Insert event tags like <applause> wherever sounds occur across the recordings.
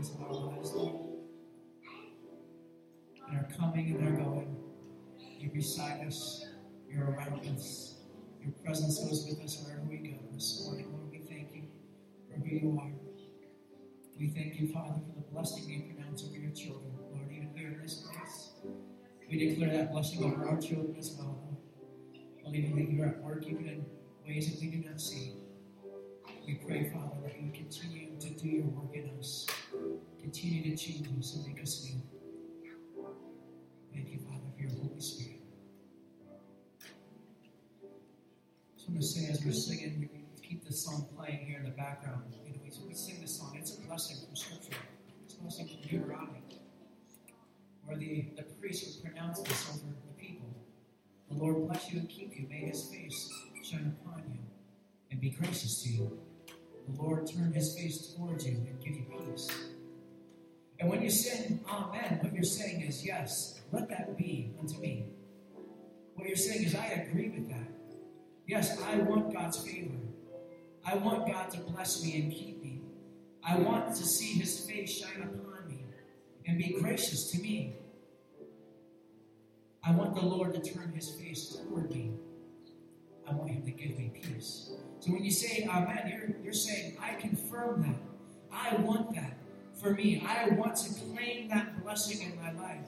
faithfulness in our lives, Lord. Our coming and our going, you're beside us, you're around us. Your presence goes with us wherever we go this morning, Lord. We thank you for who you are. We thank you, Father, for the blessing you pronounce over your children, Lord, even here in this place. We declare that blessing over our children as well, Lord. Believing that you're at work even in ways that we do not see. We pray, Father, that you continue to do your work in us. Continue to change us and make us new. Thank you, Father, for your Holy Spirit. So I'm going to say as we're singing, we keep the song playing here in the background. You know, we, we sing this song. It's a blessing from Scripture. It's a blessing from Deuteronomy, where the, the priest would pronounce this over the people. The Lord bless you and keep you. May his face shine upon you and be gracious to you. The Lord turn his face towards you and give you peace. And when you say Amen, what you're saying is, Yes, let that be unto me. What you're saying is, I agree with that. Yes, I want God's favor. I want God to bless me and keep me. I want to see his face shine upon me and be gracious to me. I want the Lord to turn his face toward me. I want him to give me peace. So when you say ah, amen, you're, you're saying, I confirm that. I want that for me. I want to claim that blessing in my life.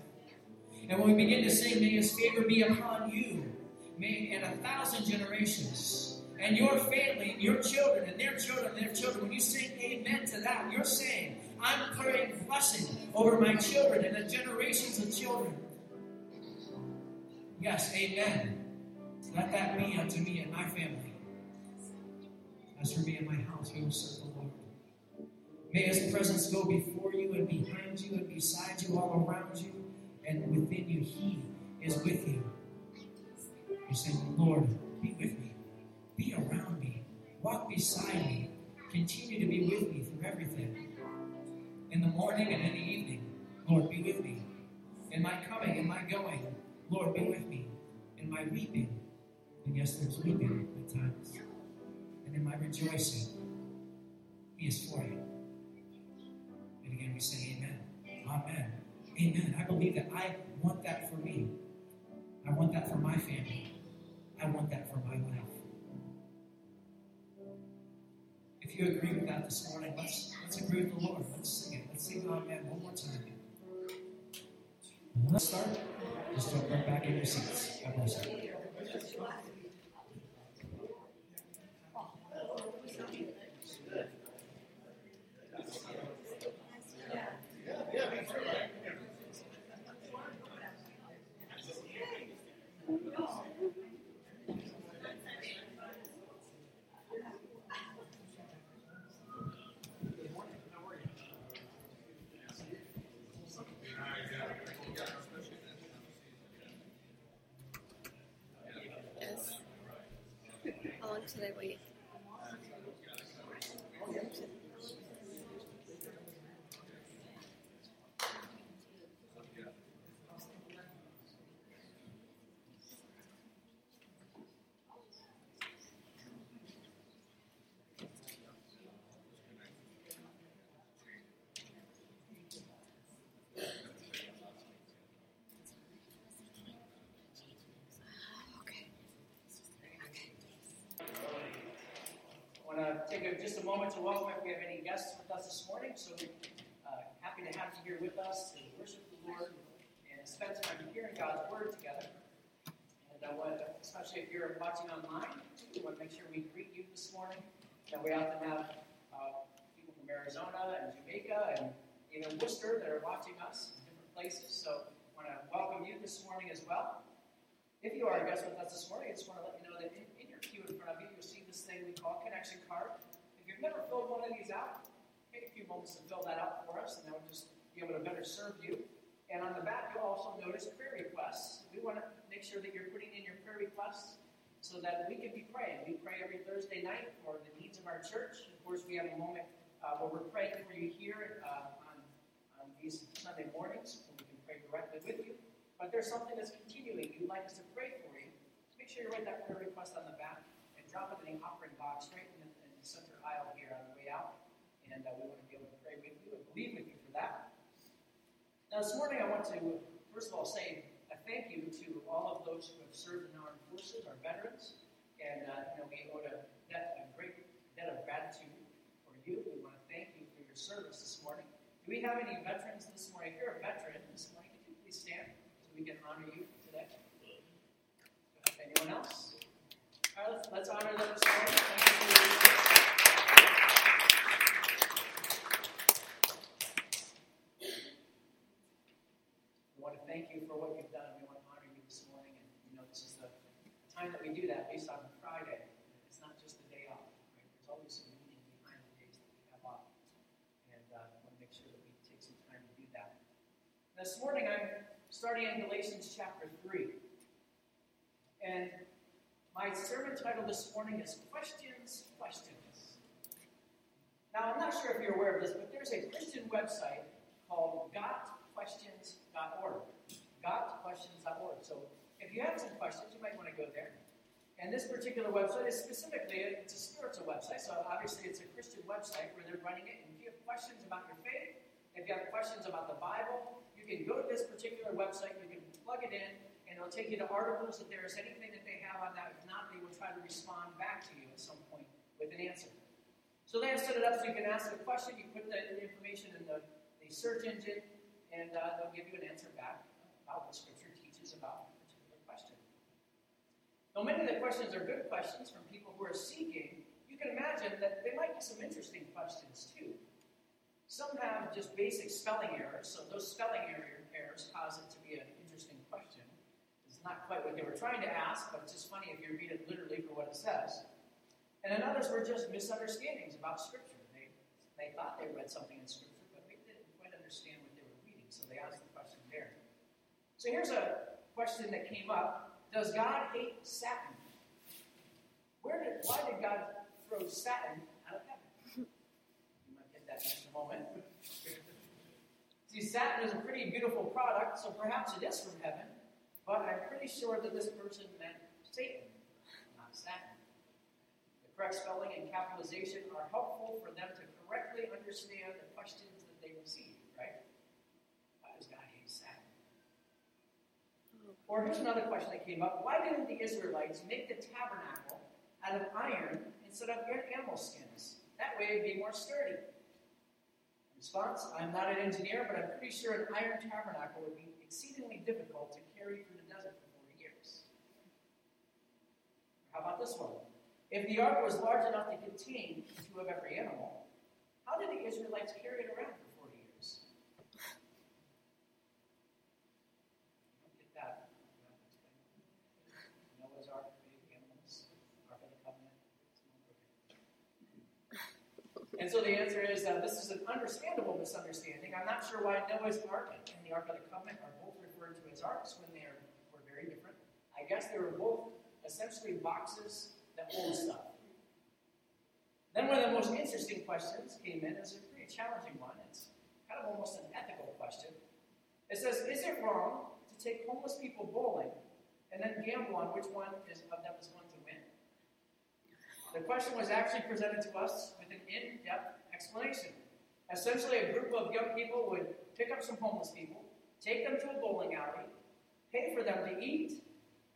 And when we begin to say, May his favor be upon you, may in a thousand generations, and your family, and your children, and their children, and their children, when you say amen to that, you're saying, I'm praying blessing over my children and the generations of children. Yes, amen. Let that be unto me and my family. As for me and my house, we will serve the Lord. May His presence go before you and behind you and beside you, all around you, and within you. He is with you. You say, Lord, be with me. Be around me. Walk beside me. Continue to be with me through everything. In the morning and in the evening, Lord, be with me. In my coming and my going, Lord, be with me. In my weeping, and yes, there's weeping at times. And in my rejoicing, He is for you. And again, we say Amen. Amen. Amen. I believe that I want that for me. I want that for my family. I want that for my life. If you agree with that this morning, let's let's agree with the Lord. Let's sing it. Let's sing Amen one more time. Let's start. Just right back in your seats. God bless you. Take a, just a moment to welcome if we have any guests with us this morning. So uh, happy to have you here with us and worship the Lord and spend time hearing God's Word together. And I want, especially if you're watching online, we want to make sure we greet you this morning. That we often have uh, people from Arizona and Jamaica and even Worcester that are watching us in different places. So I want to welcome you this morning as well. If you are a guest with us this morning, I just want to let you know that in, in your pew in front of you, we call connection card. If you've never filled one of these out, take a few moments to fill that out for us, and that will just be able to better serve you. And on the back, you'll also notice prayer requests. We want to make sure that you're putting in your prayer requests so that we can be praying. We pray every Thursday night for the needs of our church. Of course, we have a moment uh, where we're praying for you here uh, on, on these Sunday mornings, where we can pray directly with you. But there's something that's continuing you'd like us to pray for you. Make sure you write that prayer request on the back and drop it in the offering box right in the, in the center aisle here on the way out. And uh, we want to be able to pray with you and believe with you for that. Now, this morning I want to, first of all, say a thank you to all of those who have served in our forces, our veterans. And, uh, you know, we owe a, debt, a great debt of gratitude for you. We want to thank you for your service this morning. Do we have any veterans this morning? If you're a veteran this morning, could you please stand so we can honor you today? Anyone else? Let's, honor them. We want to thank you for what you've done. We want to honor you this morning. And you know, this is the time that we do that based on Friday. It's not just the day off. Right? There's always some meaning behind the days that we have off. And uh, I want to make sure that we take some time to do that. This morning I'm starting in Galatians chapter 3. And my sermon title this morning is Questions, Questions. Now, I'm not sure if you're aware of this, but there's a Christian website called gotquestions.org. Gotquestions.org. So if you have some questions, you might want to go there. And this particular website is specifically, a, it's a spiritual website, so obviously it's a Christian website where they're running it. And if you have questions about your faith, if you have questions about the Bible, you can go to this particular website, you can plug it in, and it'll take you to articles if there is anything that they have on that. They will try to respond back to you at some point with an answer. So they have set it up so you can ask a question, you put the, information in the, the search engine, and uh, they'll give you an answer back about what Scripture teaches about a particular question. Though many of the questions are good questions from people who are seeking, you can imagine that they might be some interesting questions too. Some have just basic spelling errors, so those spelling errors cause it to be question not quite what they were trying to ask, but it's just funny if you read it literally for what it says. And then others were just misunderstandings about Scripture. They, they thought they read something in Scripture, but they didn't quite understand what they were reading, so they asked the question there. So here's a question that came up Does God hate Satan? Where did, why did God throw Satan out of heaven? You might get that in a moment. <laughs> See, Satan is a pretty beautiful product, so perhaps it is from heaven. But I'm pretty sure that this person meant Satan, not Satan. The correct spelling and capitalization are helpful for them to correctly understand the questions that they receive, right? Why does God hate Satan? Or here's another question that came up. Why didn't the Israelites make the tabernacle out of iron instead of animal skins? That way it'd be more sturdy. Response I'm not an engineer, but I'm pretty sure an iron tabernacle would be exceedingly difficult to carry through the desert for 40 years. How about this one? If the ark was large enough to contain two of every animal, how did the Israelites carry it around for 40 years? don't get that. Noah's ark, big animals, ark of the covenant. And so the answer is uh, this is an understandable misunderstanding. I'm not sure why Noah's ark and the ark of the covenant are both referred to as arks when they are, were very different. I guess they were both essentially boxes that hold stuff. Then one of the most interesting questions came in as a pretty challenging one. It's kind of almost an ethical question. It says, Is it wrong to take homeless people bowling and then gamble on which one is, of them is going to win? The question was actually presented to us with an in depth explanation. Essentially, a group of young people would pick up some homeless people, take them to a bowling alley, pay for them to eat,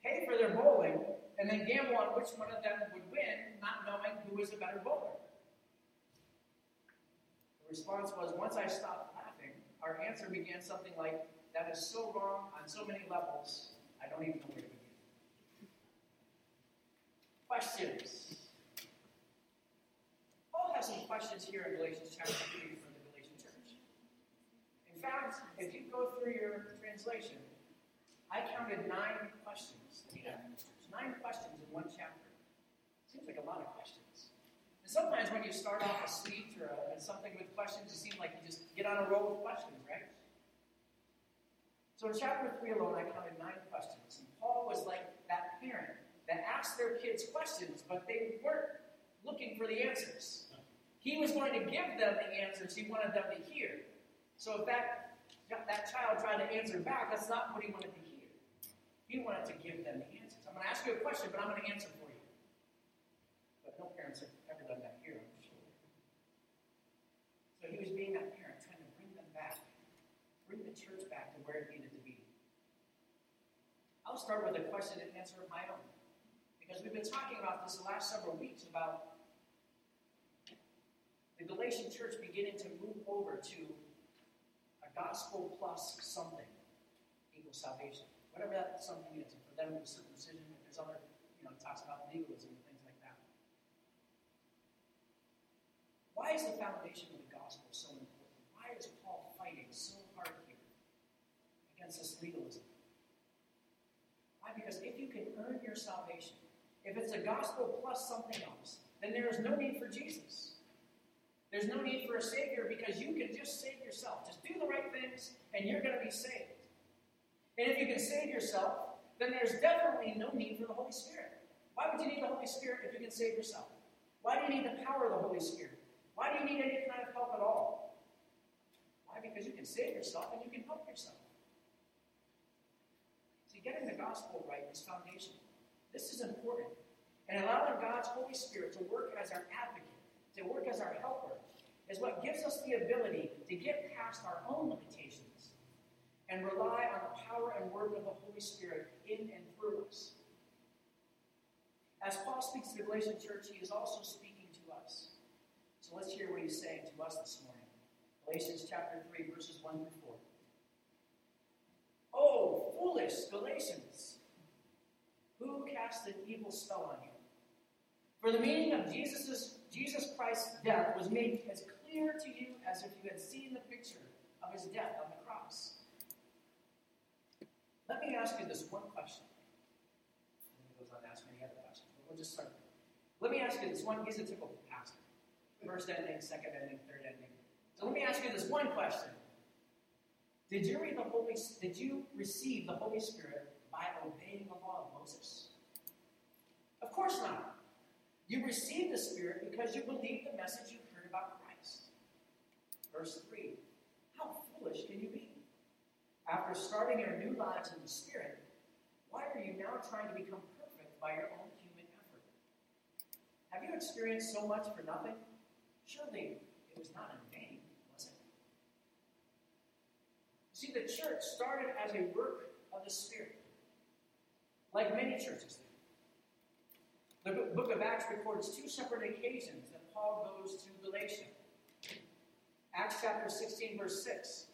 pay for their bowling, and then gamble on which one of them would win, not knowing who was a better bowler. The response was once I stopped laughing, our answer began something like, That is so wrong on so many levels, I don't even know where to begin. Questions? Paul has some questions here in Galatians chapter 3 for the Galatian church. In fact, if you go through your translation, I counted nine questions. Nine questions in one chapter. Seems like a lot of questions. And sometimes when you start off a speech or a, something with questions, it seems like you just get on a roll with questions, right? So in chapter 3 alone, I counted nine questions. And Paul was like that parent that asked their kids questions, but they weren't looking for the answers. He was going to give them the answers he wanted them to hear. So if that, that child tried to answer back, that's not what he wanted to hear. He wanted to give them the. I'm going to ask you a question, but I'm going to answer for you. But no parents have ever done that here, I'm sure. So he was being that parent, trying to bring them back, bring the church back to where it needed to be. I'll start with a question and answer of my own. Because we've been talking about this the last several weeks about the Galatian church beginning to move over to a gospel plus something equals salvation. Whatever that something is. For them, it was circumcision. There's other, you know, it talks about legalism and things like that. Why is the foundation of the gospel so important? Why is Paul fighting so hard here against this legalism? Why? Because if you can earn your salvation, if it's a gospel plus something else, then there is no need for Jesus. There's no need for a Savior because you can just save yourself. Just do the right things and you're going to be saved. And if you can save yourself, then there's definitely no need for the Holy Spirit. Why would you need the Holy Spirit if you can save yourself? Why do you need the power of the Holy Spirit? Why do you need any kind of help at all? Why? Because you can save yourself and you can help yourself. See, getting the gospel right is foundational. This is important. And allowing God's Holy Spirit to work as our advocate, to work as our helper, is what gives us the ability to get past our own limitations and rely on the power and work of the Holy Spirit in and through us. As Paul speaks to the Galatian church, he is also speaking to us. So let's hear what he's saying to us this morning. Galatians chapter 3, verses 1 through 4. Oh, foolish Galatians! Who cast an evil spell on you? For the meaning of Jesus' Jesus Christ's death was made as clear to you as if you had seen the picture of his death on the cross. Let me ask you this one question. He goes on to ask many other questions, but we'll just start. Let me ask you this one. He's a typical pastor. First ending, second ending, third ending. So let me ask you this one question. Did you read the Holy did you receive the Holy Spirit by obeying the law of Moses? Of course not. You received the Spirit because you believed the message you heard about Christ. Verse 3. How foolish can you be? After starting your new lives in the Spirit, why are you now trying to become perfect by your own human effort? Have you experienced so much for nothing? Surely it was not in vain, was it? See, the church started as a work of the Spirit, like many churches do. The book of Acts records two separate occasions that Paul goes to Galatia. Acts chapter 16, verse 6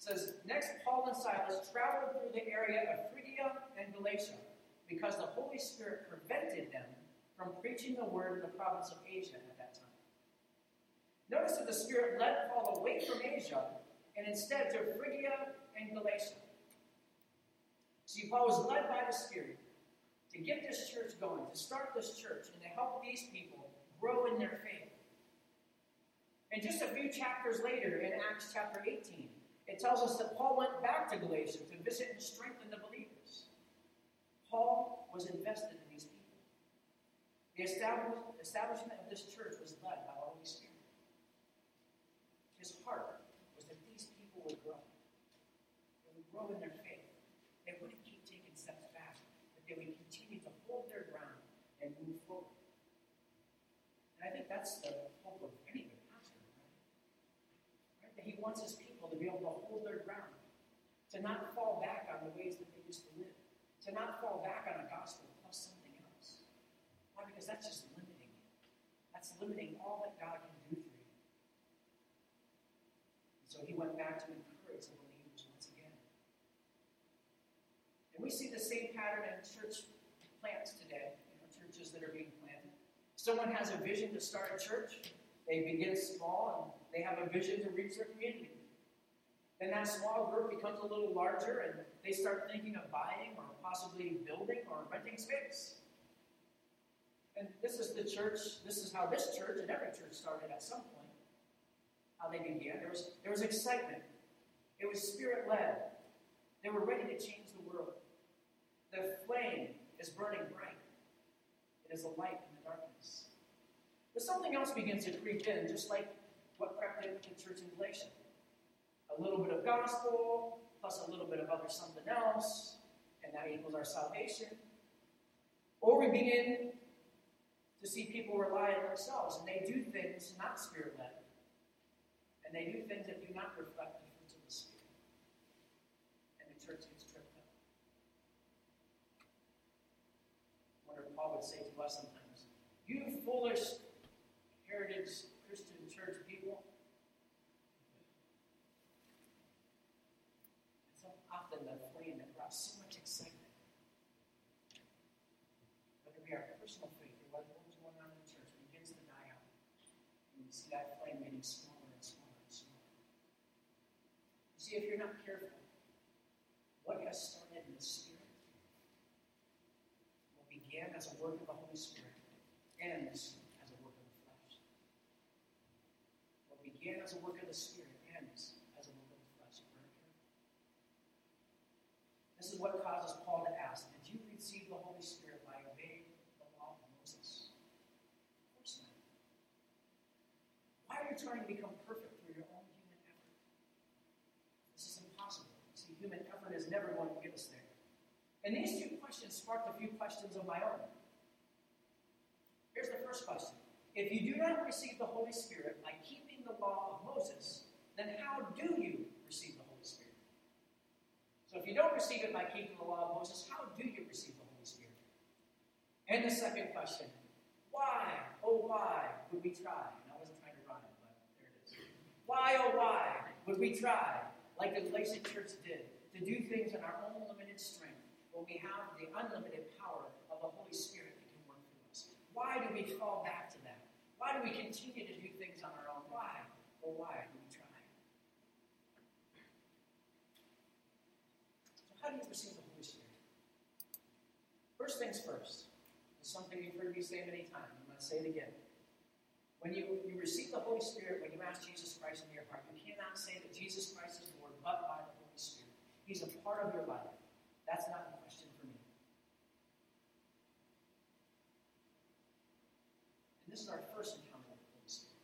says, Next, Paul and Silas traveled through the area of Phrygia and Galatia because the Holy Spirit prevented them from preaching the word in the province of Asia at that time. Notice that the Spirit led Paul away from Asia and instead to Phrygia and Galatia. See, Paul was led by the Spirit to get this church going, to start this church, and to help these people grow in their faith. And just a few chapters later, in Acts chapter 18, it tells us that Paul went back to Galatia to visit and strengthen the believers. Paul was invested in these people. The establishment of this church was led by the Holy Spirit. His heart was that these people would grow. They would grow in their faith. They wouldn't keep taking steps back, but they would continue to hold their ground and move forward. And I think that's the hope of any pastor, right? right? That he wants his people to be able to hold their ground, to not fall back on the ways that they used to live, to not fall back on a gospel plus something else. Why? Because that's just limiting you. That's limiting all that God can do for you. And so he went back to encourage the believers once again. And we see the same pattern in church plants today, you know, churches that are being planted. Someone has a vision to start a church. They begin small and they have a vision to reach their community. Then that small group becomes a little larger and they start thinking of buying or possibly building or renting space. And this is the church, this is how this church and every church started at some point. How they began. There was, there was excitement. It was spirit led. They were ready to change the world. The flame is burning bright. It is a light in the darkness. But something else begins to creep in, just like what crept into the church in Galatia a little bit of gospel plus a little bit of other something else, and that equals our salvation. Or we begin to see people rely on themselves, and they do things not spirit led, and they do things that do not reflect the fruits of the Spirit. And the church gets tripped up. I wonder if Paul would say to us sometimes, You foolish that flame getting smaller and smaller and smaller. You see, if you're not careful, what has started in the Spirit, what began as a work of the Holy Spirit, ends as a work of the flesh. What began as a work of the Spirit ends as a work of the flesh. This is what causes Paul to ask Did you receive the Holy Spirit by obeying the law of Moses? Of course not. Why are you trying to become perfect through your own human effort? This is impossible. See, human effort is never going to get us there. And these two questions sparked a few questions of my own. Here's the first question If you do not receive the Holy Spirit by keeping the law of Moses, then how do you receive the Holy Spirit? So if you don't receive it by keeping the law of Moses, how do you receive the Holy Spirit? And the second question Why, oh, why would we try? And I wasn't trying to rhyme, but there it is. Why, oh, why would we try, like the Galatian church did, to do things in our own limited strength when we have the unlimited power of the Holy Spirit? that can work through us? Why do we fall back to that? Why do we continue to do things on our own? Why? oh, why do we try? So, how do you receive the Holy Spirit? First things first. It's something you've heard me say many times. I'm going to say it again. When you, you receive the Holy Spirit, when you ask Jesus Christ in your heart, you cannot say that Jesus Christ is Lord but by the Holy Spirit. He's a part of your life. That's not the question for me. And this is our first encounter with the Holy Spirit.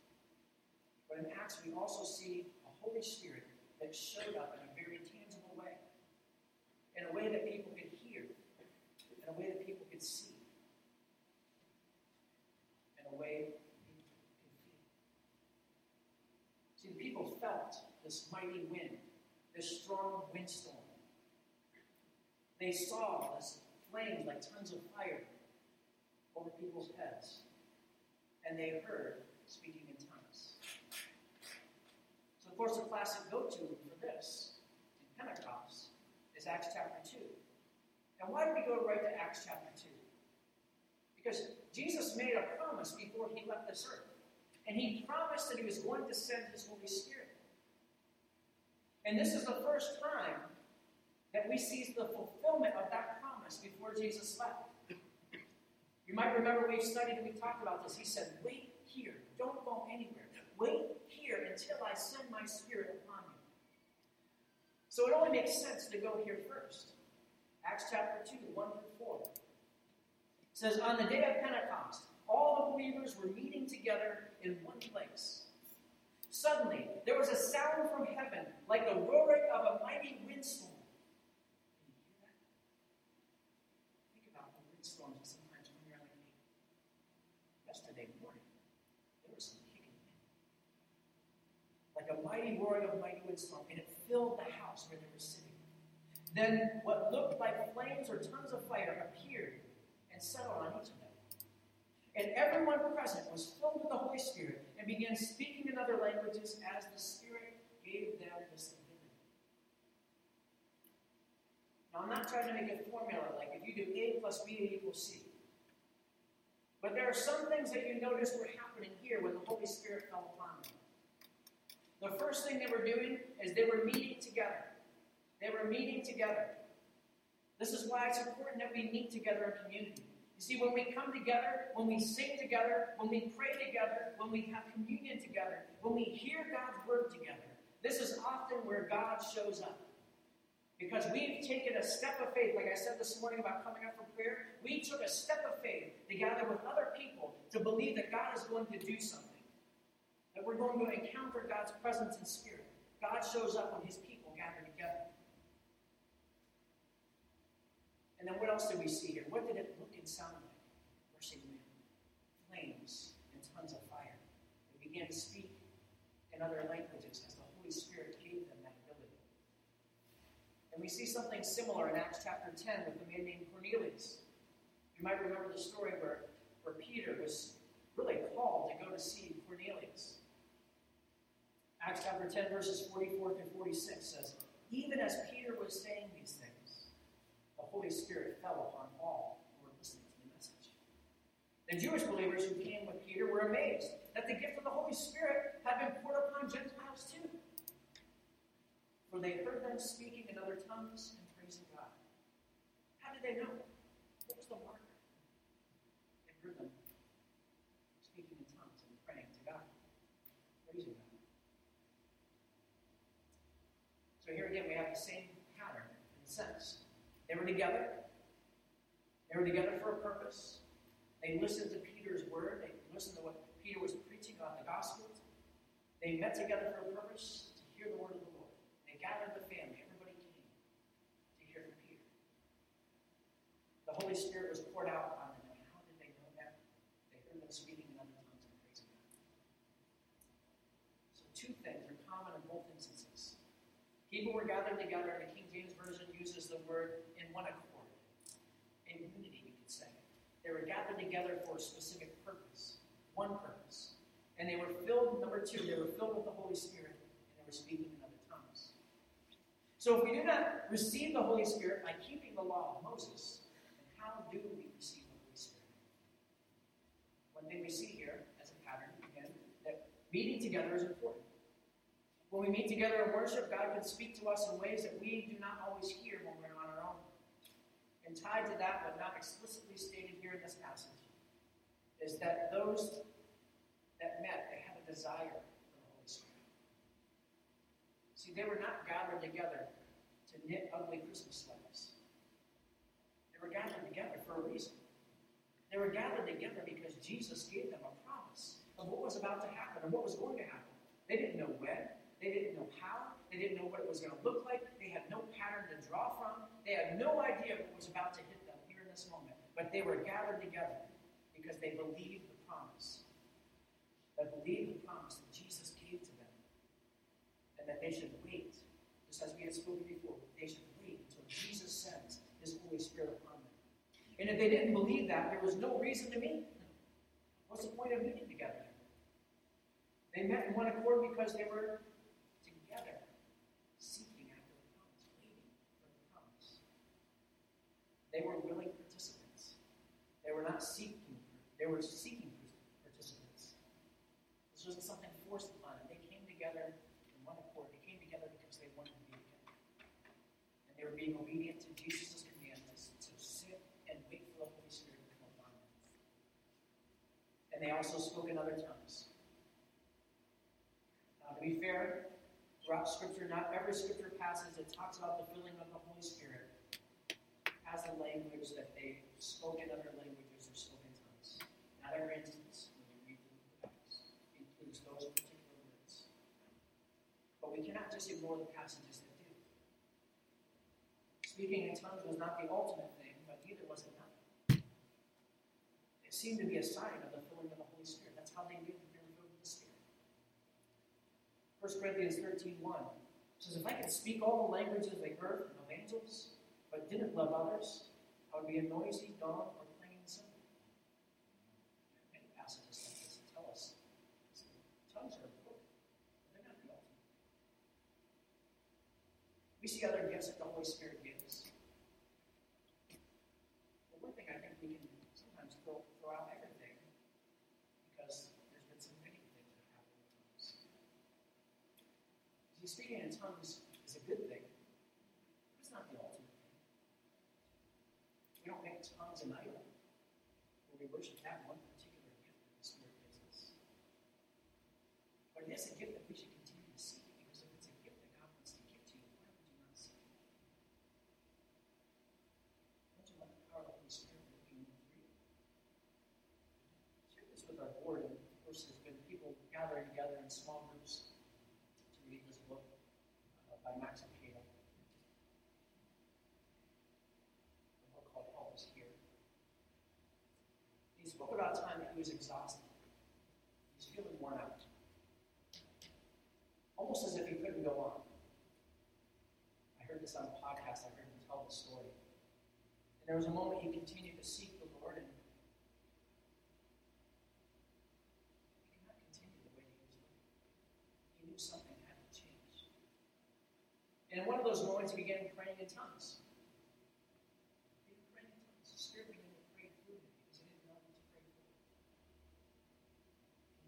But in Acts, we also see a Holy Spirit that showed up in a very tangible way, in a way that people could hear, in a way that people could see, in a way people could feel. See, the people felt this mighty wind, this strong windstorm. They saw this flames like tons of fire over people's heads and they heard speaking in tongues. So, of course, the classic go to for this in Pentecost is Acts chapter 2. And why do we go right to Acts chapter 2? Because Jesus made a promise before he left this earth. And he promised that he was going to send his Holy Spirit. And this is the first time that we see the fulfillment of that promise before Jesus left. You might remember we studied and we talked about this. He said, Wait here. Don't go anywhere. Wait here until I send my spirit upon you. So it only makes sense to go here first. Acts chapter 2, 1 through 4. It says, On the day of Pentecost, all the believers were meeting together in one place. Suddenly, there was a sound from heaven like the roaring of a mighty windstorm Think about the windstorms sometimes like. Yesterday morning, there was kicking like a mighty roaring of a mighty windstorm, and it filled the house where they were sitting. Then what looked like flames or tongues of fire appeared and settled on each of them. And everyone present was filled with the Holy Spirit and began speaking in other languages as the Spirit gave them this ability. Now, I'm not trying to make a formula like if you do A plus B equals C. But there are some things that you noticed were happening here when the Holy Spirit fell upon them. The first thing they were doing is they were meeting together. They were meeting together. This is why it's important that we meet together in community. You see, when we come together, when we sing together, when we pray together, when we have communion together, when we hear God's word together, this is often where God shows up. Because we've taken a step of faith, like I said this morning about coming up for prayer, we took a step of faith to gather with other people to believe that God is going to do something that we're going to encounter God's presence and spirit. God shows up when his people gather together. And then what else did we see here? What did it look sound like? Verse 8 Flames and tons of fire. They began to speak in other languages as the Holy Spirit gave them that ability. And we see something similar in Acts chapter 10 with a man named Cornelius. You might remember the story where, where Peter was really called to go to see Cornelius. Acts chapter 10, verses 44 through 46 says, Even as Peter was saying these things, the Holy Spirit fell upon all who were listening to the message. The Jewish believers who came with Peter were amazed that the gift of the Holy Spirit had been poured upon Gentiles too. For they heard them speaking in other tongues and praising God. How did they know? What was the marker? They heard them speaking in tongues and praying to God, praising God. So here again, we have the same pattern in a sense. They were together. They were together for a purpose. They listened to Peter's word. They listened to what Peter was preaching about the gospel. They met together for a purpose to hear the word of the Lord. They gathered the family. Everybody came to hear from Peter. The Holy Spirit was poured out on them. And how did they know that? They heard them speaking in other tongues and praising God. So two things are common in both instances. People were gathered together, the King James Version uses the word in one accord, in unity, you could say. They were gathered together for a specific purpose, one purpose. And they were filled, number two, they were filled with the Holy Spirit, and they were speaking in other tongues. So if we do not receive the Holy Spirit by keeping the law of Moses, then how do we receive the Holy Spirit? One thing we see here as a pattern, again, that meeting together is important. When we meet together in worship, God can speak to us in ways that we do not always hear when we're on our own. And tied to that, but not explicitly stated here in this passage, is that those that met, they had a desire for the Holy Spirit. See, they were not gathered together to knit ugly Christmas sweaters. They were gathered together for a reason. They were gathered together because Jesus gave them a promise of what was about to happen and what was going to happen. They didn't know when, they didn't know how. They didn't know what it was going to look like. They had no pattern to draw from. They had no idea what was about to hit them here in this moment. But they were gathered together because they believed the promise. They believed the promise that Jesus gave to them. And that they should wait, just as we had spoken before, they should wait until Jesus sends his Holy Spirit upon them. And if they didn't believe that, there was no reason to meet. What's the point of meeting together? They met in one accord because they were together, seeking after the promise, waiting for the promise. They were willing participants. They were not seeking, they were seeking participants. This wasn't something forced upon them. They came together in one accord. They came together because they wanted to be together. And they were being obedient to Jesus' command to, to sit and wait for the Holy Spirit to come upon them. And they also spoke in other tongues. Now, to be fair, throughout Scripture, not every Scripture passage that talks about the filling of the Holy Spirit has a language that they spoke in other languages or spoke in tongues. Not every instance, when you read the Bible, includes those particular words. But we cannot just ignore the passages that do. Speaking in tongues was not the ultimate thing, but neither was it not. It seemed to be a sign of the filling of the Holy Spirit. That's how they knew that they were filled with the Spirit. 1 Corinthians 13 1 says, If I could speak all the languages of the earth and of angels, but didn't love others, I would be a noisy dog or clanging cymbal. Many passages like this tell us tongues are important, they're not the ultimate. We see other gifts that the Holy Spirit gives. But one thing I think we can sometimes throw, throw out everything because there's been some negative things that happened with tongues. See, speaking in tongues is a good thing, but it's not the ultimate thing. We don't make tongues an idol we worship one spoke about a time that he was exhausted. He's feeling worn out. Almost as if he couldn't go on. I heard this on a podcast. I heard him tell the story. And there was a moment he continued to seek the Lord and he could not continue the way he was. He knew something had to change. And in one of those moments, he began praying in tongues.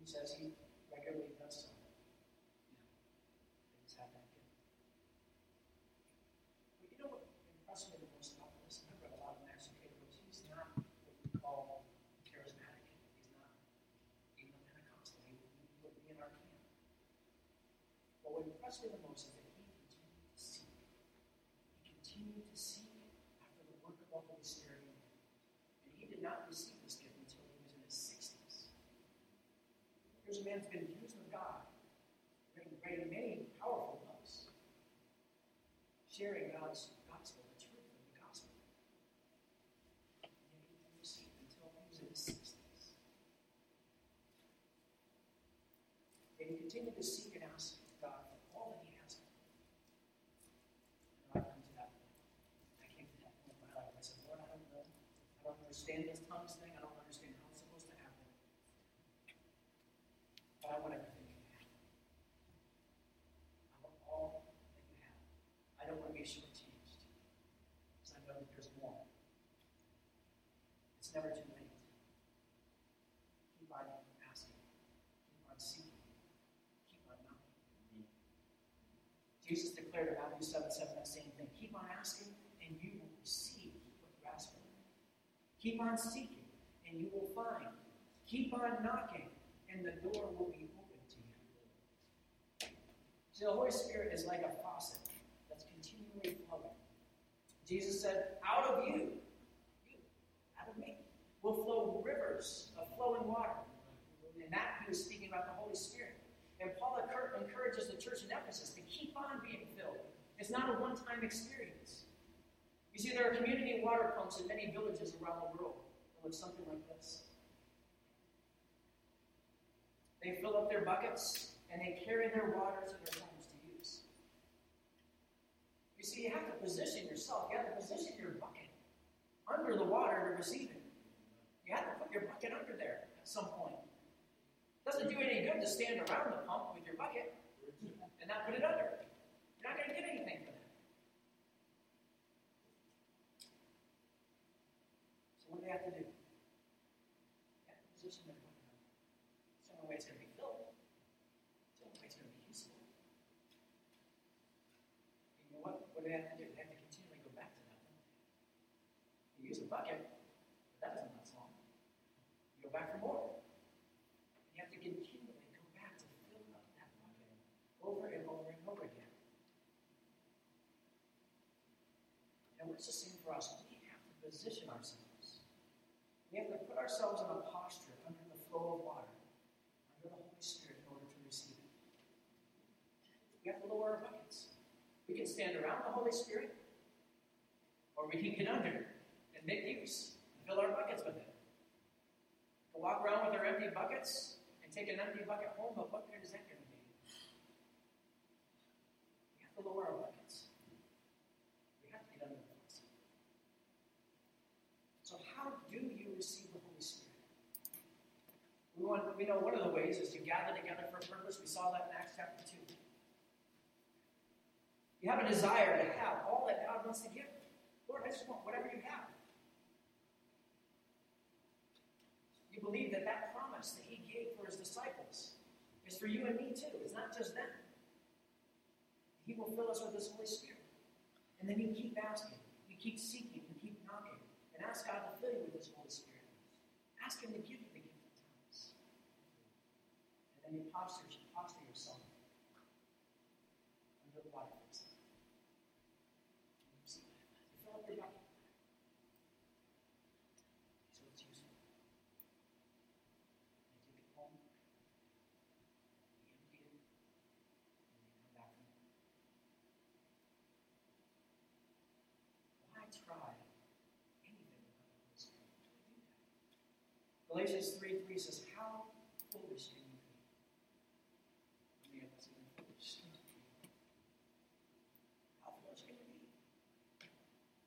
Says he regularly does so. Yeah. He's had that gift. But you know what impressed me the most about this? And I've read a lot of Matthew Cable. He's not what we call charismatic. He's not even a Pentecostal. He would be in our camp. But what impressed me the most is that he continued to seek. He continued to seek after the work of the Holy Spirit in him. And he did not receive this gift until he was in his 60s. Who's been used of God, writing many powerful books, sharing God's gospel, the truth of the gospel. And he didn't until he was in his 60s. And he continued to seek and ask God for all that he has. And I've come to that point. I came to that point in my life. I said, Lord, I don't know. I don't understand this tongues thing. I don't understand how it's supposed to happen. I want everything you have. I want all that you have. I don't want to be shortchanged. Because I know that there's more. It's never too late. Keep on asking. Keep on seeking. Keep on knocking. Jesus declared in Matthew 7 7 that same thing. Keep on asking, and you will receive what you ask for. Keep on seeking, and you will find. Keep on knocking, and the door will be open to you. See, the Holy Spirit is like a faucet that's continually flowing. Jesus said, Out of you, you, out of me, will flow rivers of flowing water. And that he was speaking about the Holy Spirit. And Paul encourages the church in Ephesus to keep on being filled. It's not a one time experience. You see, there are community water pumps in many villages around the world that look something like this. They fill up their buckets and they carry their water to their homes to use. You see, you have to position yourself, you have to position your bucket under the water to receive it. You have to put your bucket under there at some point. It doesn't do any good to stand around the pump with your bucket and not put it under. You're not going to get anything from that. So what do have to do? They have to position their bucket under. It's the only way it's going to be filled. It's the only way it's going to be useful. And you know what? What do they have to do? They have to continually go back to that. Don't they? You use a bucket, but that doesn't last long. You go back for more. You have to continually go back to fill up that bucket over and over and over again. And what's the same for us? We have to position ourselves. We have to put ourselves in a posture under the flow of water, under the Holy Spirit in order to receive it. We have to lower our buckets. We can stand around the Holy Spirit, or we can get under and make use and fill our buckets with it. To walk around with our empty buckets and take an empty bucket home, but what good is that going to be? We have to lower our buckets. We have to get under the buckets. So, how do you receive the Holy Spirit? We, we know one of the ways is to gather together for a purpose. We saw that in Acts chapter 2. You have a desire to have all that God wants to give. Lord, I just want whatever you have. You believe that that promise that He gave for His disciples is for you and me too. It's not just them. He will fill us with His Holy Spirit. And then you keep asking, you keep seeking, you keep knocking, and ask God to fill you with His Holy Spirit. Ask Him to give you the gift of tongues. And you posture, posture yourself under the water. You fill up your. So take it home. Why try? Galatians 3 3 says, How foolish can you be? Many of us even foolish. How foolish can you be?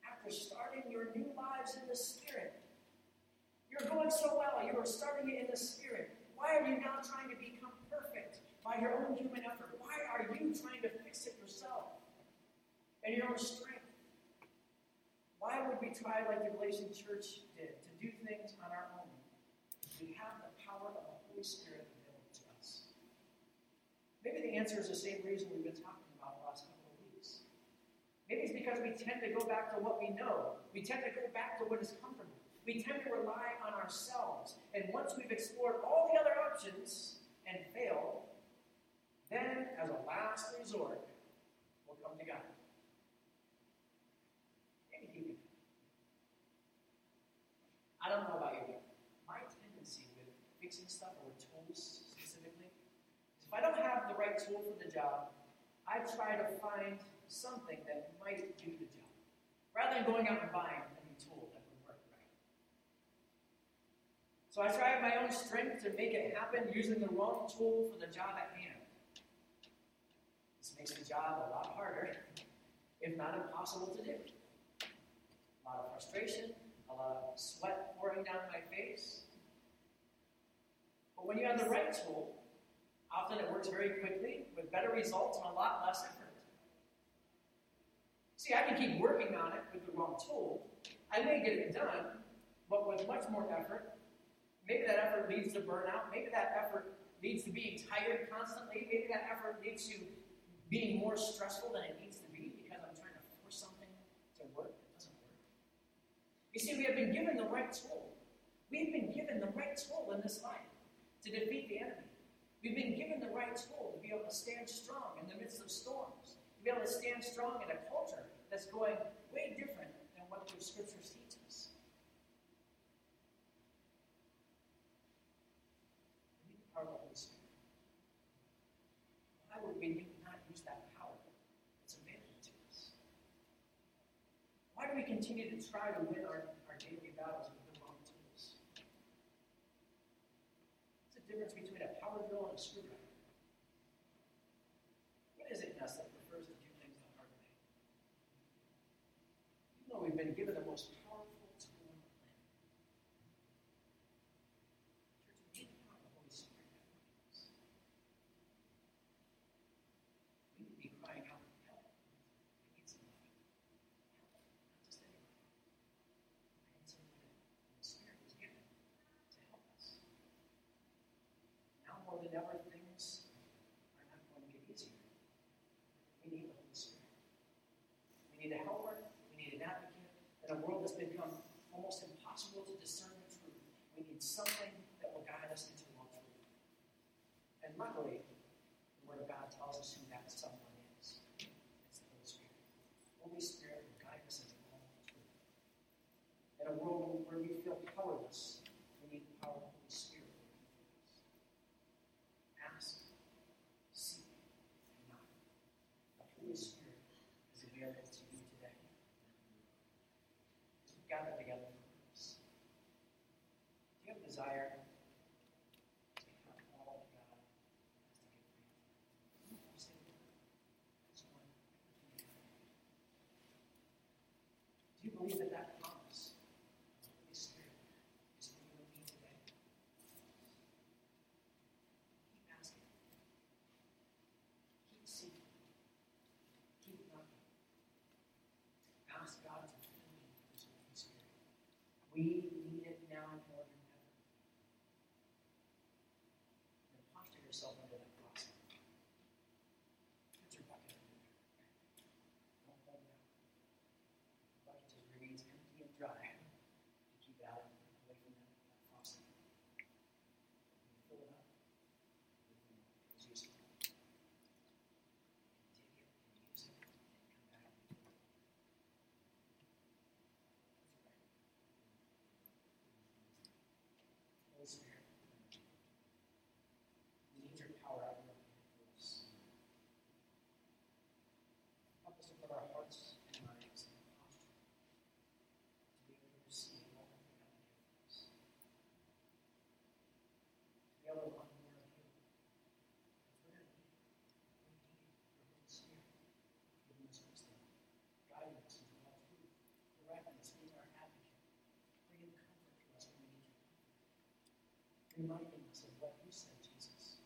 After starting your new lives in the Spirit, you're going so well, you are starting it in the Spirit. Why are you now trying to become perfect by your own human effort? Why are you trying to fix it yourself in your own strength? Why would we try, like the Galatian church did, to do things on our own? We have the power of the Holy Spirit available to us. Maybe the answer is the same reason we've been talking about the last couple of weeks. Maybe it's because we tend to go back to what we know. We tend to go back to what is comfortable. We tend to rely on ourselves. And once we've explored all the other options and failed, then, as a last resort, we'll come to God. Maybe I don't know about you, my tendency with fixing stuff or tools specifically is if I don't have the right tool for the job, I try to find something that might do the job rather than going out and buying So I tried my own strength to make it happen using the wrong tool for the job at hand. This makes the job a lot harder, if not impossible to do. A lot of frustration, a lot of sweat pouring down my face. But when you have the right tool, often it works very quickly with better results and a lot less effort. See, I can keep working on it with the wrong tool. I may get it done, but with much more effort Maybe that effort leads to burnout. Maybe that effort leads to being tired constantly. Maybe that effort leads to being more stressful than it needs to be because I'm trying to force something to work that doesn't work. You see, we have been given the right tool. We've been given the right tool in this life to defeat the enemy. We've been given the right tool to be able to stand strong in the midst of storms, to be able to stand strong in a culture that's going way different than what the scriptures teach. we not use that power that's available to us? Why do we continue to try to win our, our daily battles with the wrong tools? What's the difference between a power drill and a screwdriver? What is it in us that prefers to do things the hard way? Even though we've been given the most ever things are not going to get easier. We need the Holy Spirit. We need a helper. We need an advocate. In a world that's become almost impossible to discern the truth, we need something that will guide us into all truth. And luckily, the Word of God tells us who that someone is. It's the Holy Spirit. The Holy Spirit will guide us into all truth. In a world where we feel powerless, desire to become all that God has to give for you. Do you believe that that promise of the Holy Spirit is for you and me today? Keep asking. Keep seeking. Keep knocking. Ask God to fill you with His Holy Spirit. We reminding us of what you said, Jesus.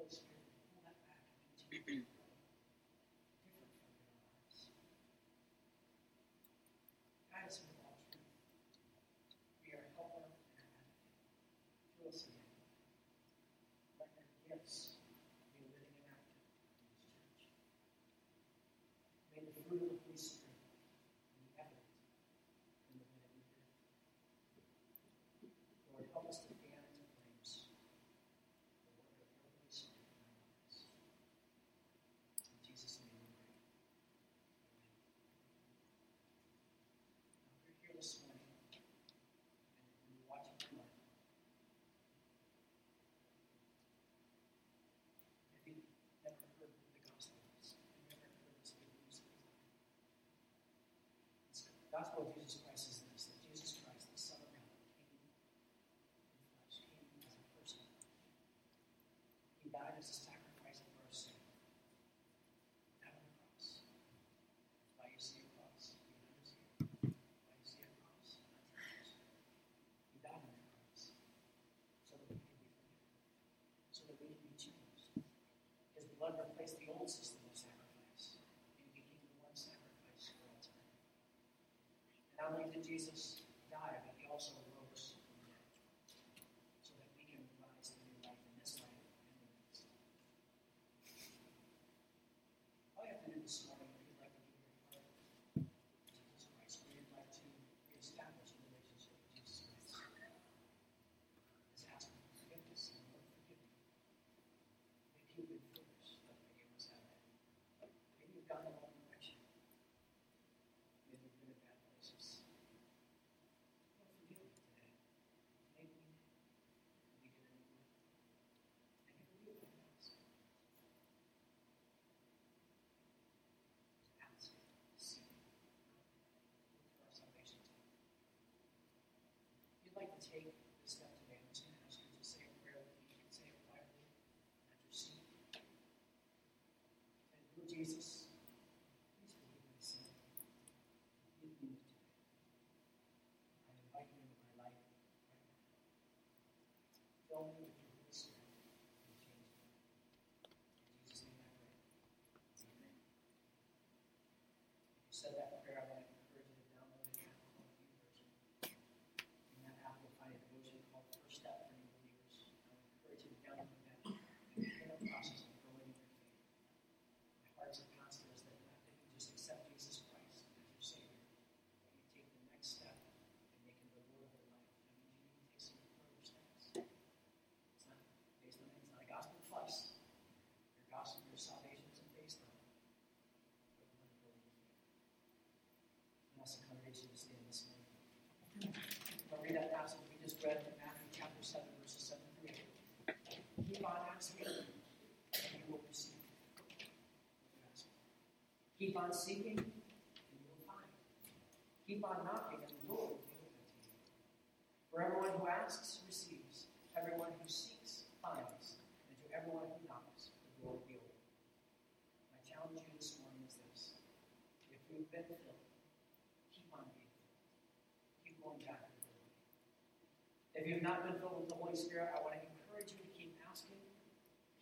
Holy Spirit, pull that back and continue to grow different from our lives. Guide us into all truth. Be our helper and our advocate. Fill us again. Let your gifts be living and active in this church. Fruit of the Holy Spirit be evident in the way that we live. Lord, help us to fan into flames the work of your Holy Spirit in our lives. In Jesus' name we pray. Amen. Now, if you're here this morning and you're watching online, maybe you've never heard the gospel, you've never heard this good news of God. The gospel of Jesus Christ is this that Jesus Christ, the Son of God, came in flesh, came as a person. He died as a sacrifice for our sin. Died on the cross. That's why you see a cross behind us here. Why you see a cross. He died on the cross so that we can be forgiven, so that we can be changed. His blood replaced the old system of sacrifice, and he became the one sacrifice for all time. Jesus die, but he also rose from the dead, so that we can rise to new life in this life and the next. All you have to do this morning, if you'd like to give your heart to Jesus Christ, or you'd like to reestablish a relationship with Jesus Christ, is ask for forgiveness and Lord forgive me. Maybe you've been foolish, like the Amos had. Maybe you've gone the wrong direction. Maybe you've been in bad places. Lord, forgive me today. Make me new. We get a new life. And if we do, ask. Ask, seek, look for our salvation today. If you'd like to take this I'm to ask you to say a prayer with me. Say it quietly your seat. And Lord Jesus, please forgive my sin. Give me today. I invite you into my life right now. Fill me with your Holy Spirit and change me. In Jesus' name I pray. Amen. You said that prayer, I want to encourage you to download an app called YouVersion. In that app, you'll find a devotion called First Step for New Believers. I would encourage you to download that and begin a process of growing in your faith. My heart's pastor is that after you just accept Jesus Christ as your Savior, that you take the next step and make him the Lord of your life. That means you need to take some further steps. It's not based on it's not a gospel plus. Your gospel, your salvation isn't based on it. But you want to grow in your faith. And ask the congregation to stand this morning. I'll read that passage we read in Matthew chapter 7, verses 7 through 8. Keep on asking, and you will receive. Keep on seeking, and you will find. Keep on knocking, and the Lord will be open to you. For everyone who asks receives, everyone who seeks finds, and to everyone who knocks, the door will be open. My challenge to you this morning is this. If we've been filled, keep on being filled. Keep going back to the Lord. If you've not been filled with the Holy Spirit, I want to encourage you to keep asking,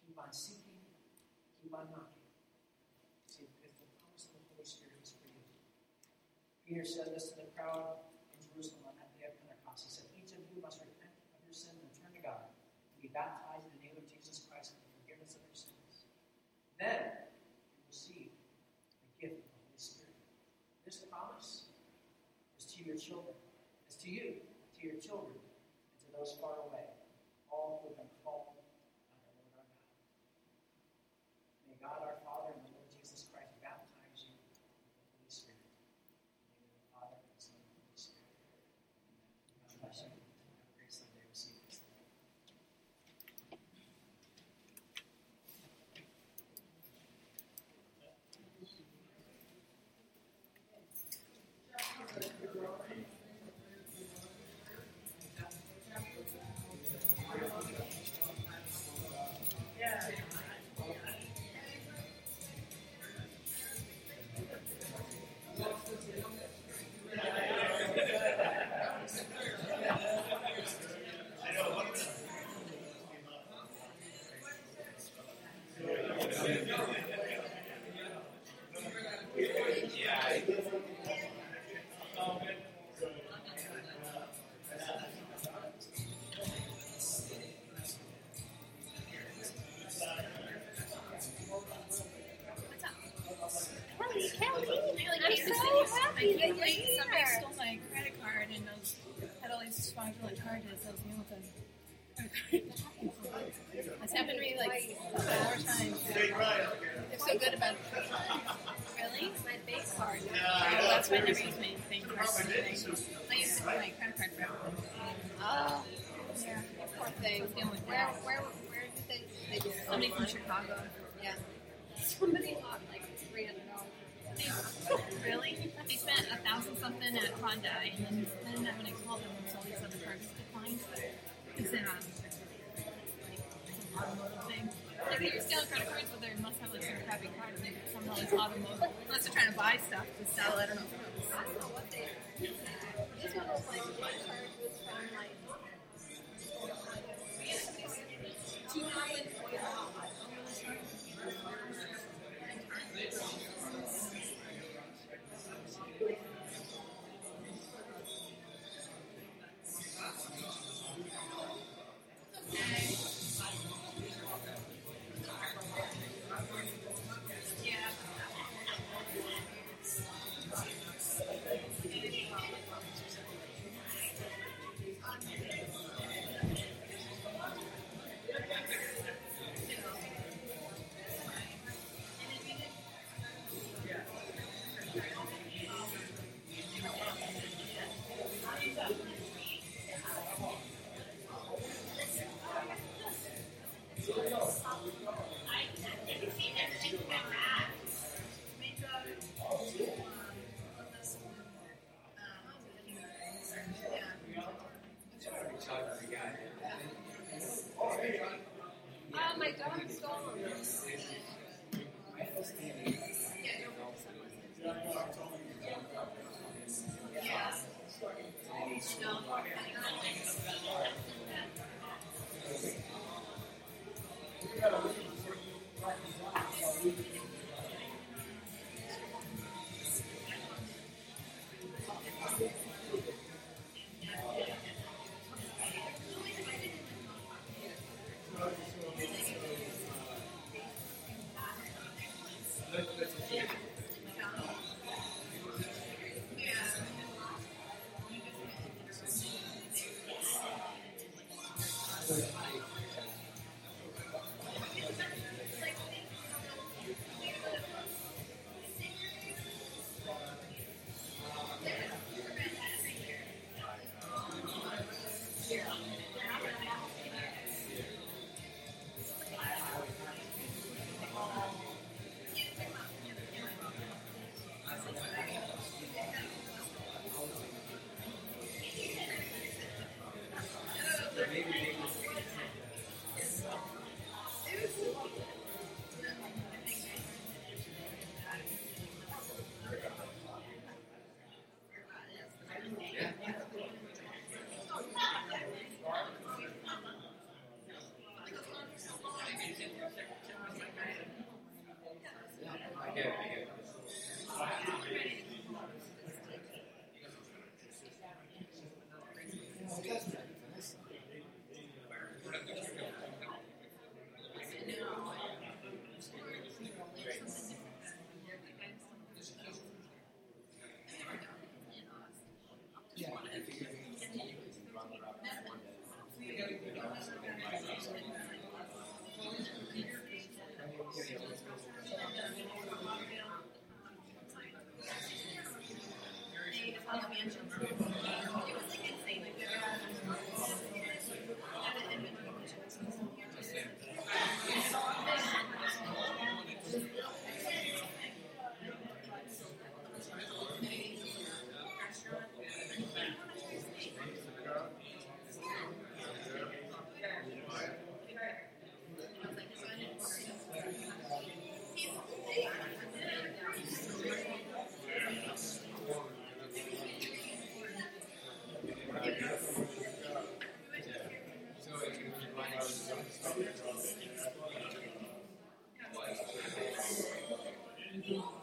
keep on seeking, keep on knocking. See, because the promise of the Holy Spirit is for you. Peter said this to the crowd in Jerusalem on that day of Pentecost. He said, Each of you must repent of your sins and turn to God and be baptized in the name of Jesus Christ for the forgiveness of your sins. Then you will receive the gift of the Holy Spirit. This promise is to your children, is to you, to your children, those far away, I you're feel somebody stole my credit card and those had all these fraudulent charges. I was dealing with them. It's happened to me like four times. They're so good about it. Really? My bank card. Well, that's why I never use my bank card for anything. I use my credit card for everything. Oh, Yeah. poor thing. I was dealing with Where, that. where, where did they? They just Somebody from Chicago. Yeah. Somebody thousand something at Hyundai, and then, then when I called them, all these other cards declined. It's an um, like automotive thing. Like they were stealing credit cards, but they must have like some crappy card, and they somehow it's automotive. Unless they're trying to buy stuff to sell. I don't know. I don't know what they. This one was like Thank you.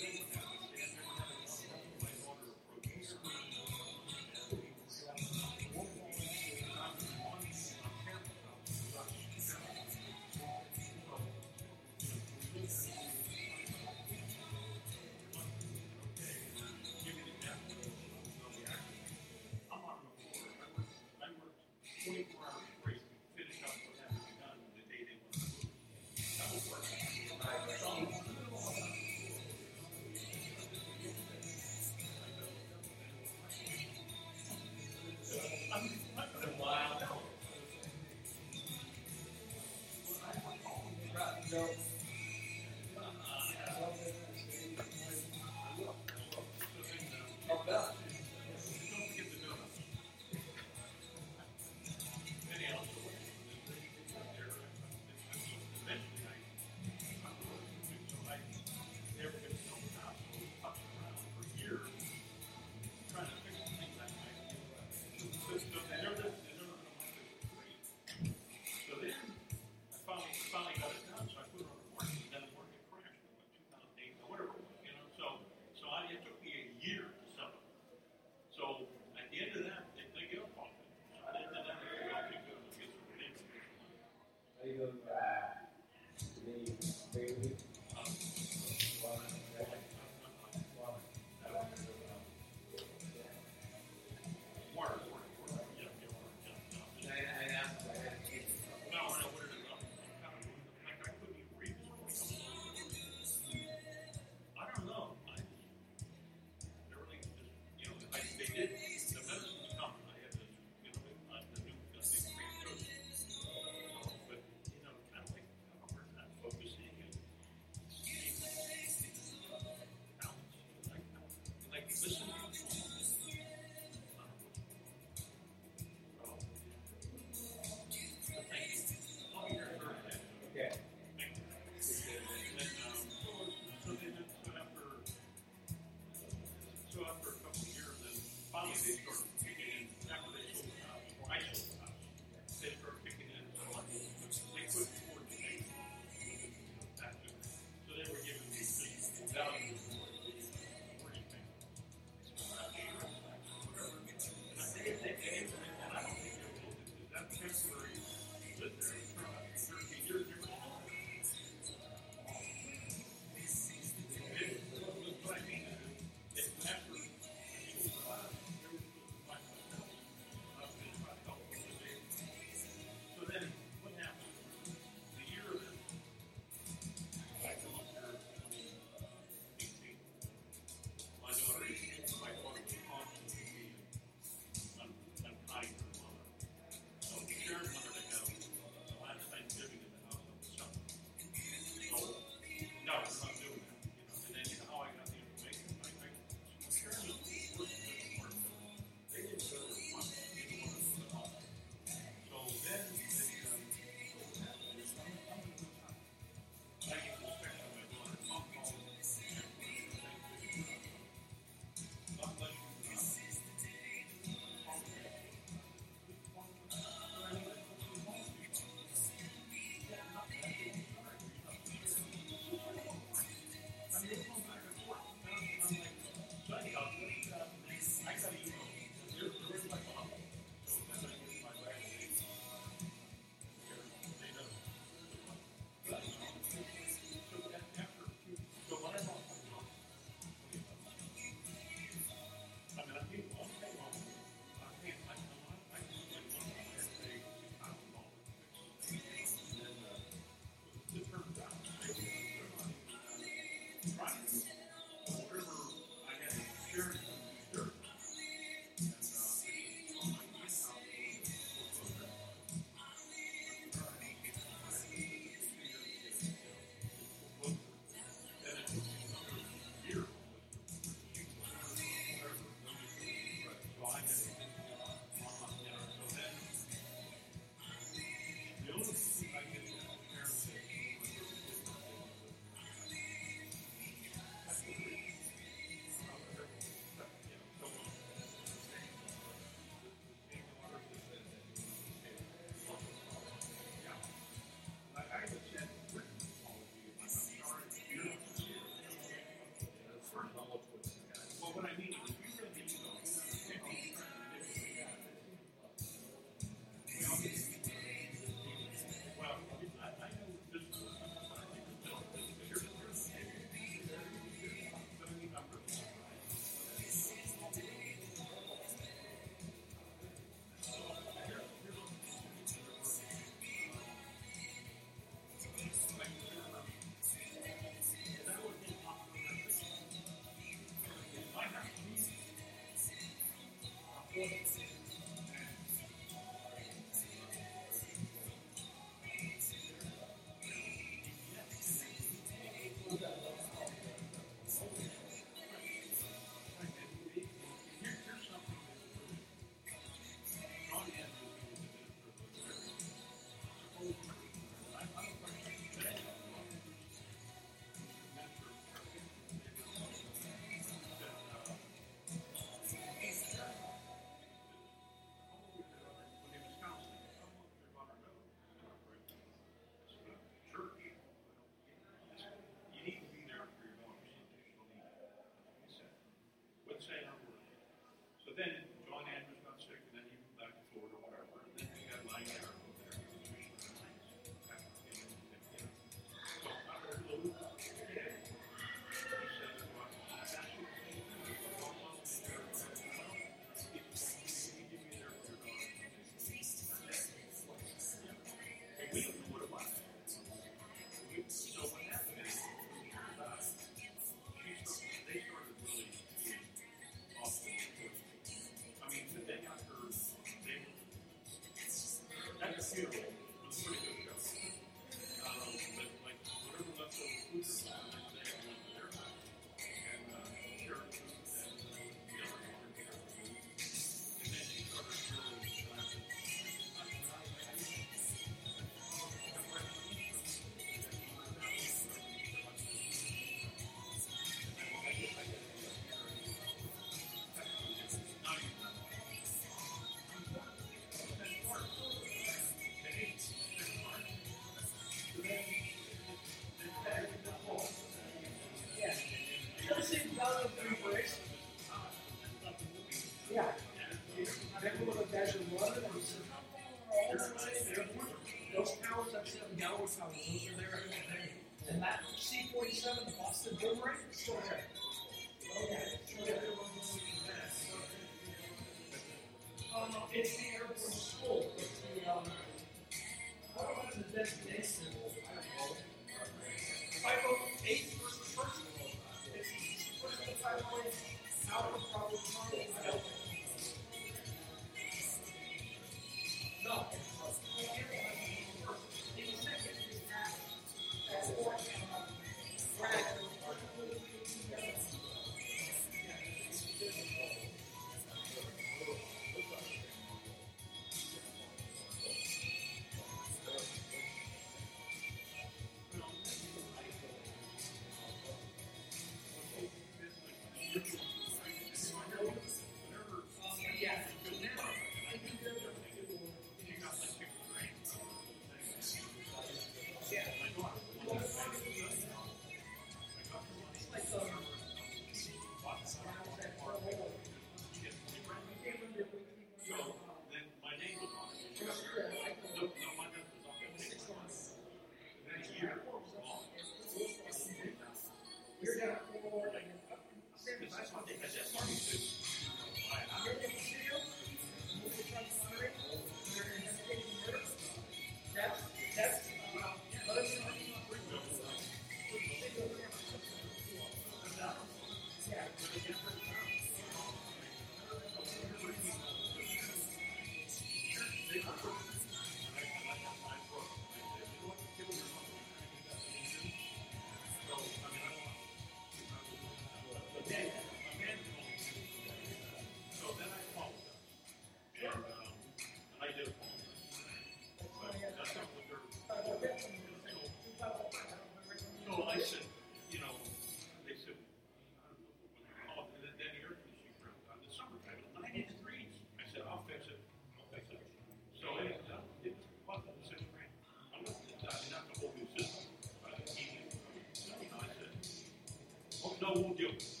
Oh,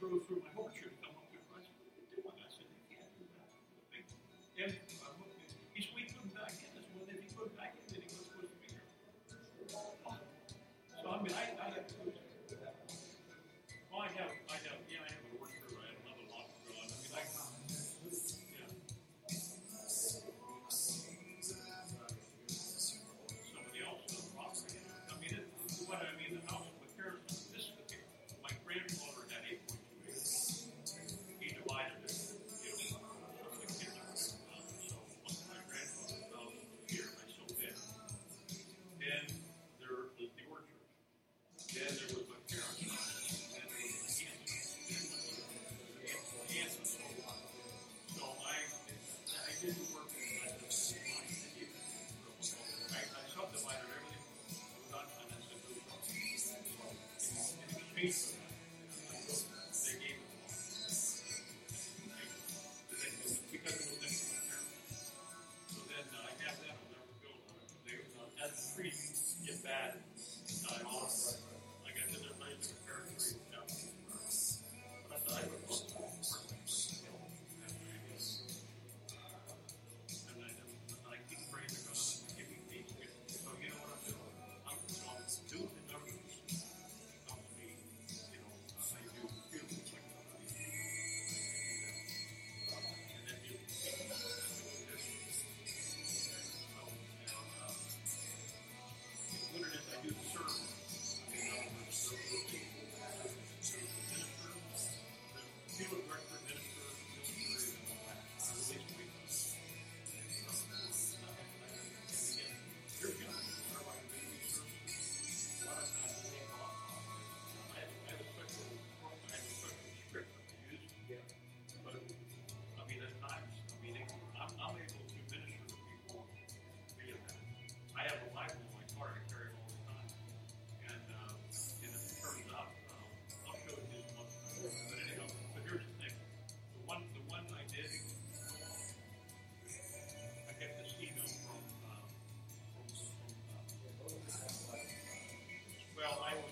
drove through Peace. while I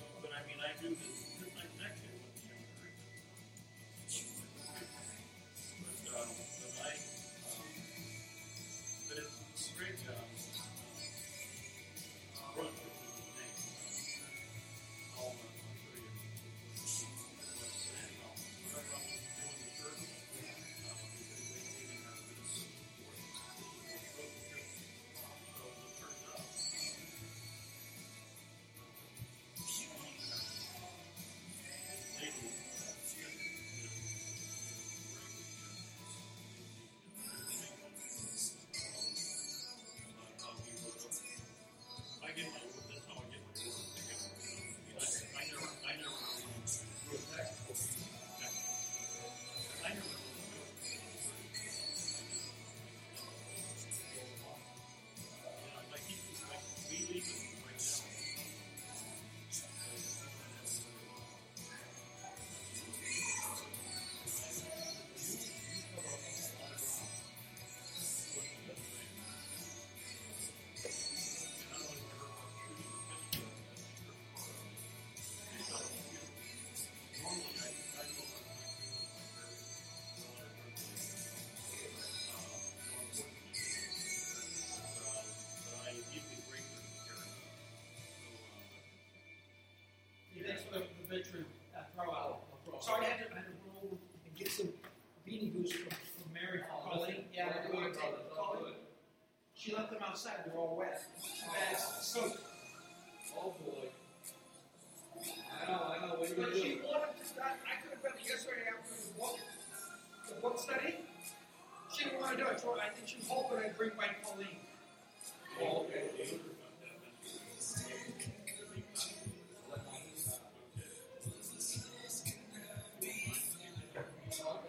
stay true.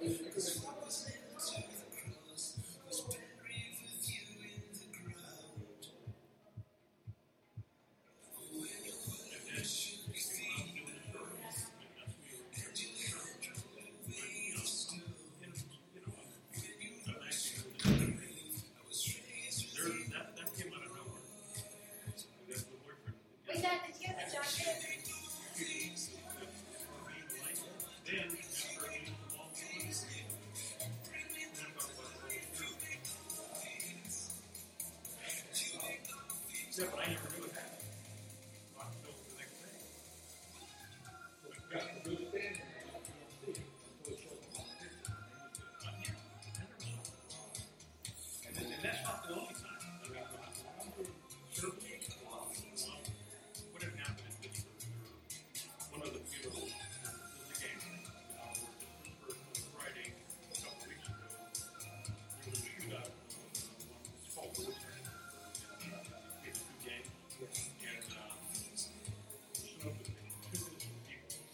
Wait,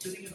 sitting in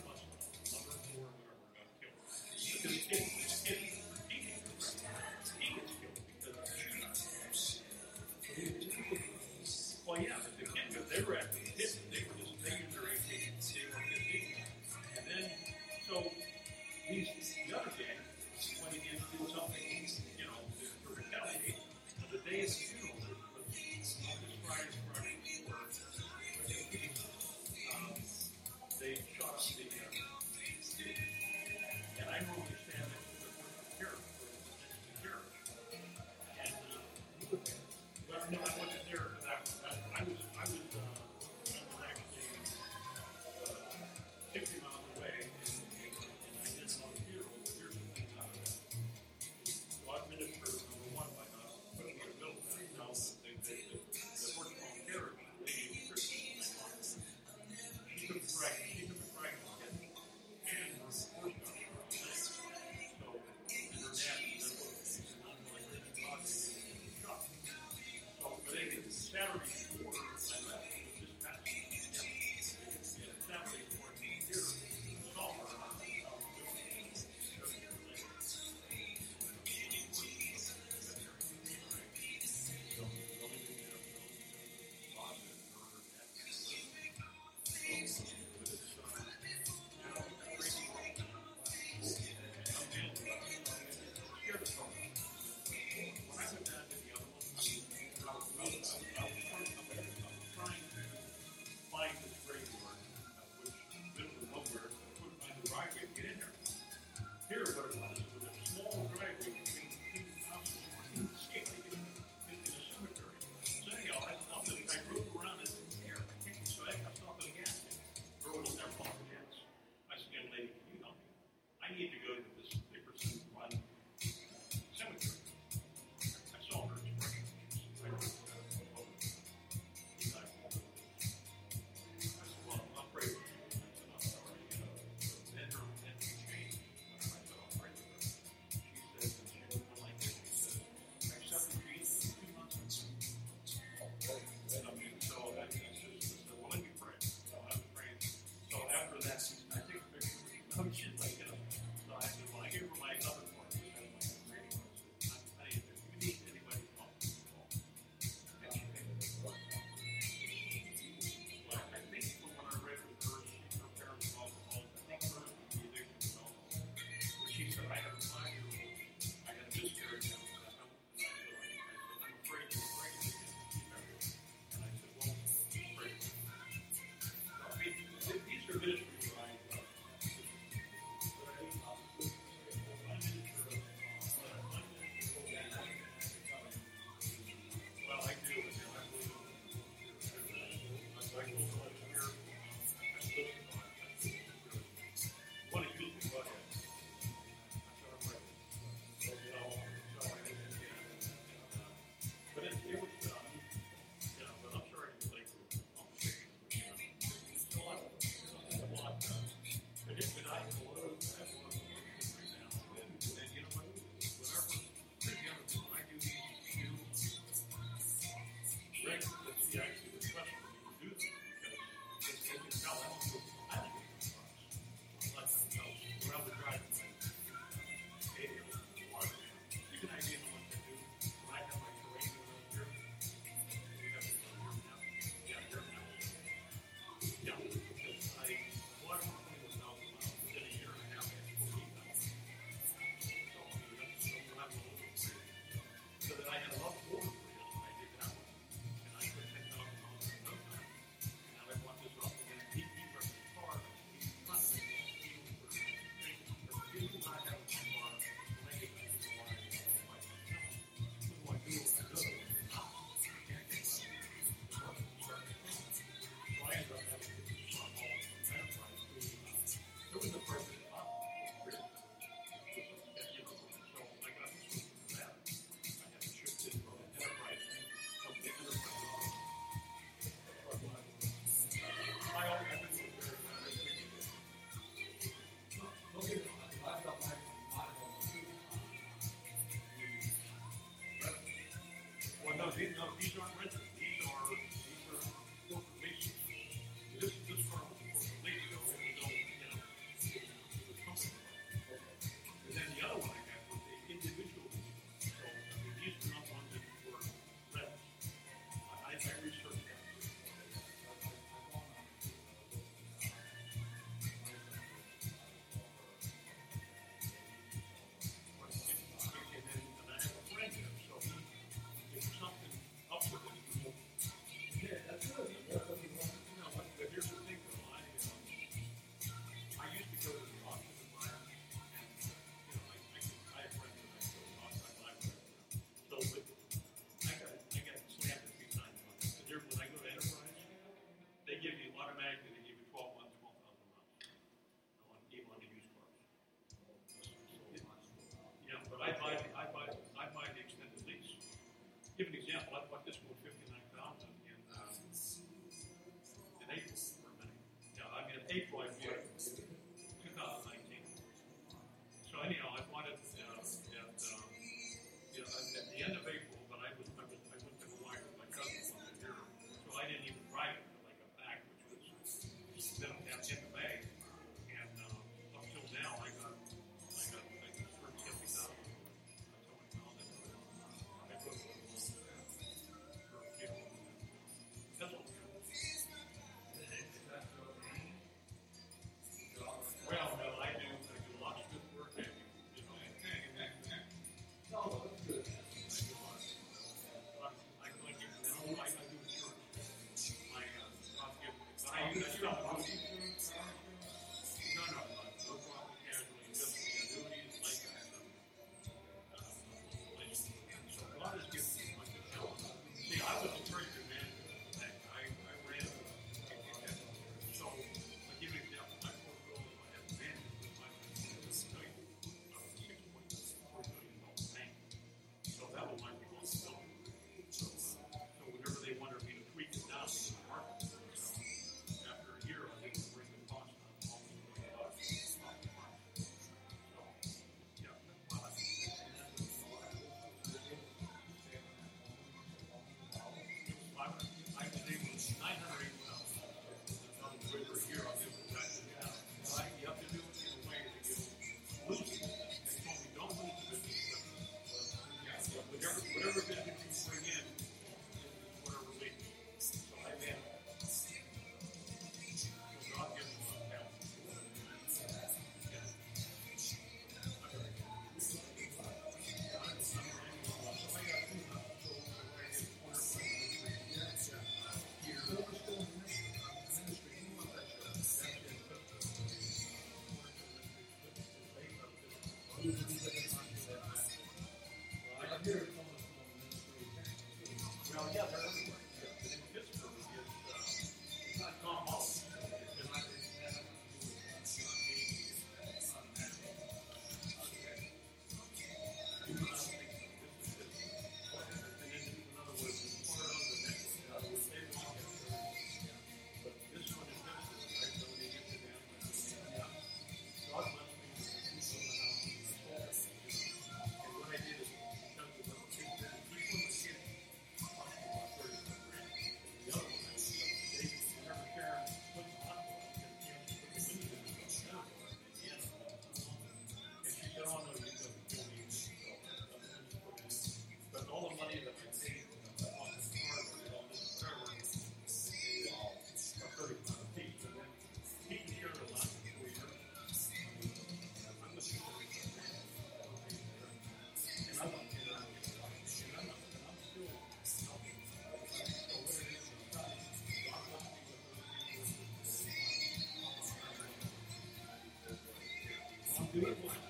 with those